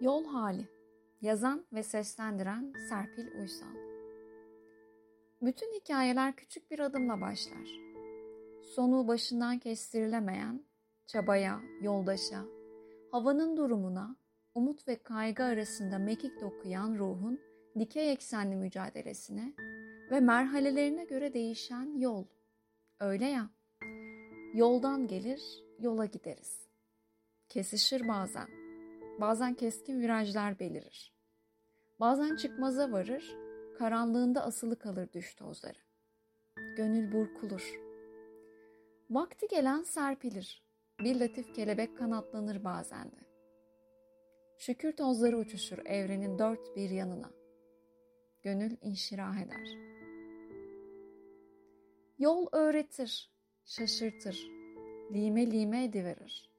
Yol Hali Yazan ve seslendiren Serpil Uysal Bütün hikayeler küçük bir adımla başlar. Sonu başından kestirilemeyen, çabaya, yoldaşa, havanın durumuna, umut ve kaygı arasında mekik dokuyan ruhun dikey eksenli mücadelesine ve merhalelerine göre değişen yol. Öyle ya, yoldan gelir, yola gideriz. Kesişir bazen Bazen keskin virajlar belirir. Bazen çıkmaza varır, karanlığında asılı kalır düş tozları. Gönül burkulur. Vakti gelen serpilir. Bir latif kelebek kanatlanır bazen de. Şükür tozları uçuşur evrenin dört bir yanına. Gönül inşirah eder. Yol öğretir, şaşırtır, lime lime ediverir.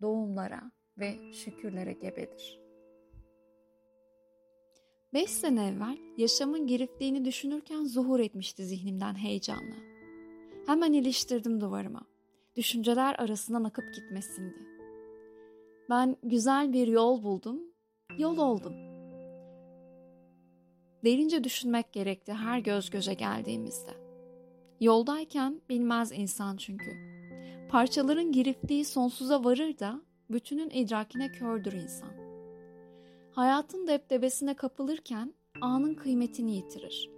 Doğumlara, ve şükürlere gebedir. Beş sene evvel yaşamın girifliğini düşünürken zuhur etmişti zihnimden heyecanla. Hemen iliştirdim duvarıma. Düşünceler arasından akıp gitmesindi. Ben güzel bir yol buldum, yol oldum. Derince düşünmek gerekti her göz göze geldiğimizde. Yoldayken bilmez insan çünkü. Parçaların girifliği sonsuza varır da bütünün idrakine kördür insan. Hayatın depdebesine kapılırken anın kıymetini yitirir.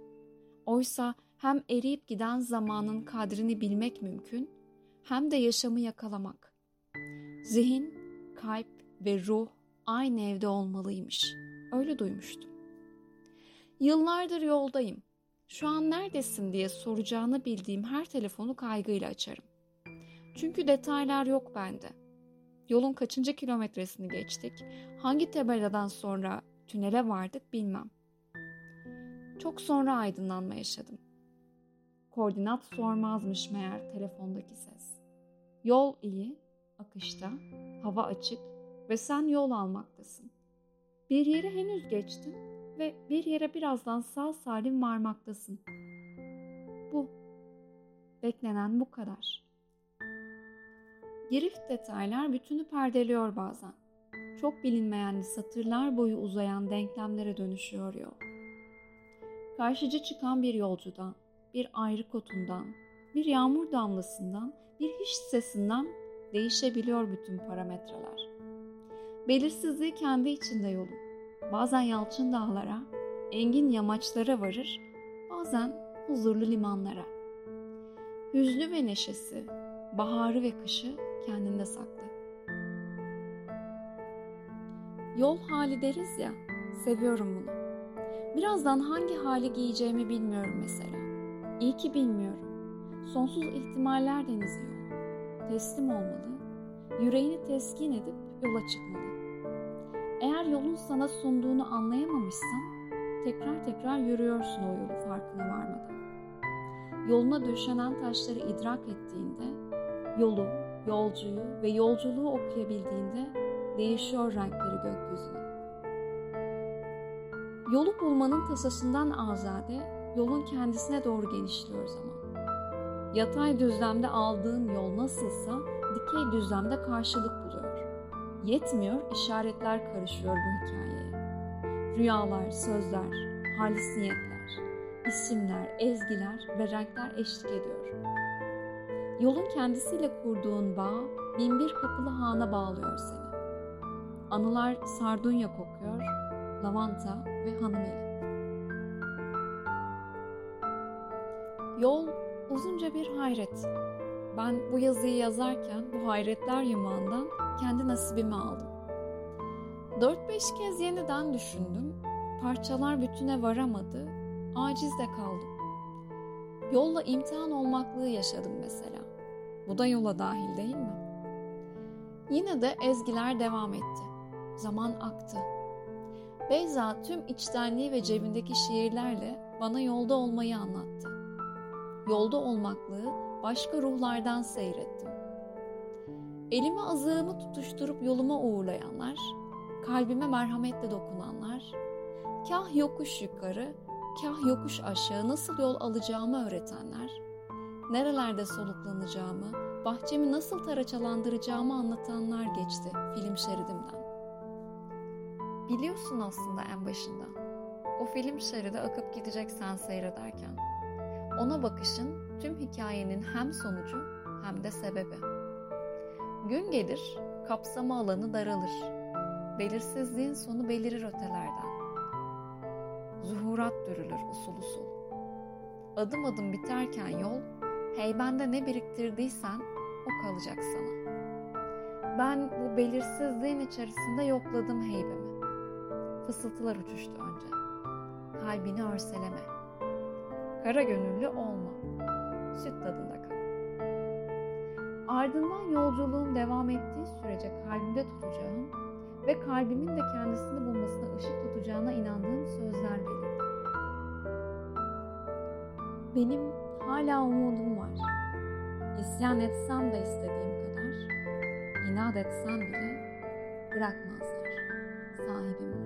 Oysa hem eriyip giden zamanın kadrini bilmek mümkün, hem de yaşamı yakalamak. Zihin, kalp ve ruh aynı evde olmalıymış. Öyle duymuştum. Yıllardır yoldayım. Şu an neredesin diye soracağını bildiğim her telefonu kaygıyla açarım. Çünkü detaylar yok bende. Yolun kaçıncı kilometresini geçtik, hangi tabeladan sonra tünele vardık bilmem. Çok sonra aydınlanma yaşadım. Koordinat sormazmış meğer telefondaki ses. Yol iyi, akışta, hava açık ve sen yol almaktasın. Bir yeri henüz geçtin ve bir yere birazdan sağ salim varmaktasın. Bu. Beklenen bu kadar.'' Girift detaylar bütünü perdeliyor bazen. Çok bilinmeyen satırlar boyu uzayan denklemlere dönüşüyor yol. Karşıcı çıkan bir yolcudan, bir ayrı kotundan, bir yağmur damlasından, bir hiç sesinden değişebiliyor bütün parametreler. Belirsizliği kendi içinde yolun. Bazen yalçın dağlara, engin yamaçlara varır, bazen huzurlu limanlara. Hüznü ve neşesi, baharı ve kışı kendinde saklı. Yol hali deriz ya, seviyorum bunu. Birazdan hangi hali giyeceğimi bilmiyorum mesela. İyi ki bilmiyorum. Sonsuz ihtimaller denizi yol. Teslim olmalı, yüreğini teskin edip yola çıkmalı. Eğer yolun sana sunduğunu anlayamamışsan, tekrar tekrar yürüyorsun o yolu farkına varmadan. Yoluna döşenen taşları idrak ettiğinde, yolu, yolcuyu ve yolculuğu okuyabildiğinde değişiyor renkleri gökyüzünün. Yolu bulmanın tasasından azade, yolun kendisine doğru genişliyor zaman. Yatay düzlemde aldığın yol nasılsa dikey düzlemde karşılık buluyor. Yetmiyor, işaretler karışıyor bu hikayeye. Rüyalar, sözler, halis niyetler, isimler, ezgiler ve renkler eşlik ediyor. Yolun kendisiyle kurduğun bağ binbir kapılı hana bağlıyor seni. Anılar sardunya kokuyor, lavanta ve hanımeli. Yol uzunca bir hayret. Ben bu yazıyı yazarken bu hayretler yumağından kendi nasibimi aldım. Dört beş kez yeniden düşündüm. Parçalar bütüne varamadı. Aciz de kaldım. Yolla imtihan olmaklığı yaşadım mesela. Bu da yola dahil değil mi? Yine de ezgiler devam etti. Zaman aktı. Beyza tüm içtenliği ve cebindeki şiirlerle bana yolda olmayı anlattı. Yolda olmaklığı başka ruhlardan seyrettim. Elime azığımı tutuşturup yoluma uğurlayanlar, kalbime merhametle dokunanlar, kah yokuş yukarı, kah yokuş aşağı nasıl yol alacağımı öğretenler, nerelerde soluklanacağımı, bahçemi nasıl taraçalandıracağımı anlatanlar geçti film şeridimden. Biliyorsun aslında en başında. O film şeridi akıp gidecek sen seyrederken. Ona bakışın tüm hikayenin hem sonucu hem de sebebi. Gün gelir, kapsama alanı daralır. Belirsizliğin sonu belirir ötelerden. Zuhurat dürülür usul usul. Adım adım biterken yol, heybende ne biriktirdiysen o kalacak sana. Ben bu belirsizliğin içerisinde yokladım heybemi. Fısıltılar uçuştu önce. Kalbini örseleme. Kara gönüllü olma. Süt tadında kal. Ardından yolculuğum devam ettiği sürece kalbimde tutacağım ve kalbimin de kendisini bulmasına ışık tutacağına inandığım sözler belirdi. Benim hala umudum var. İsyan etsem de istediğim kadar, inat etsem bile bırakmazlar sahibim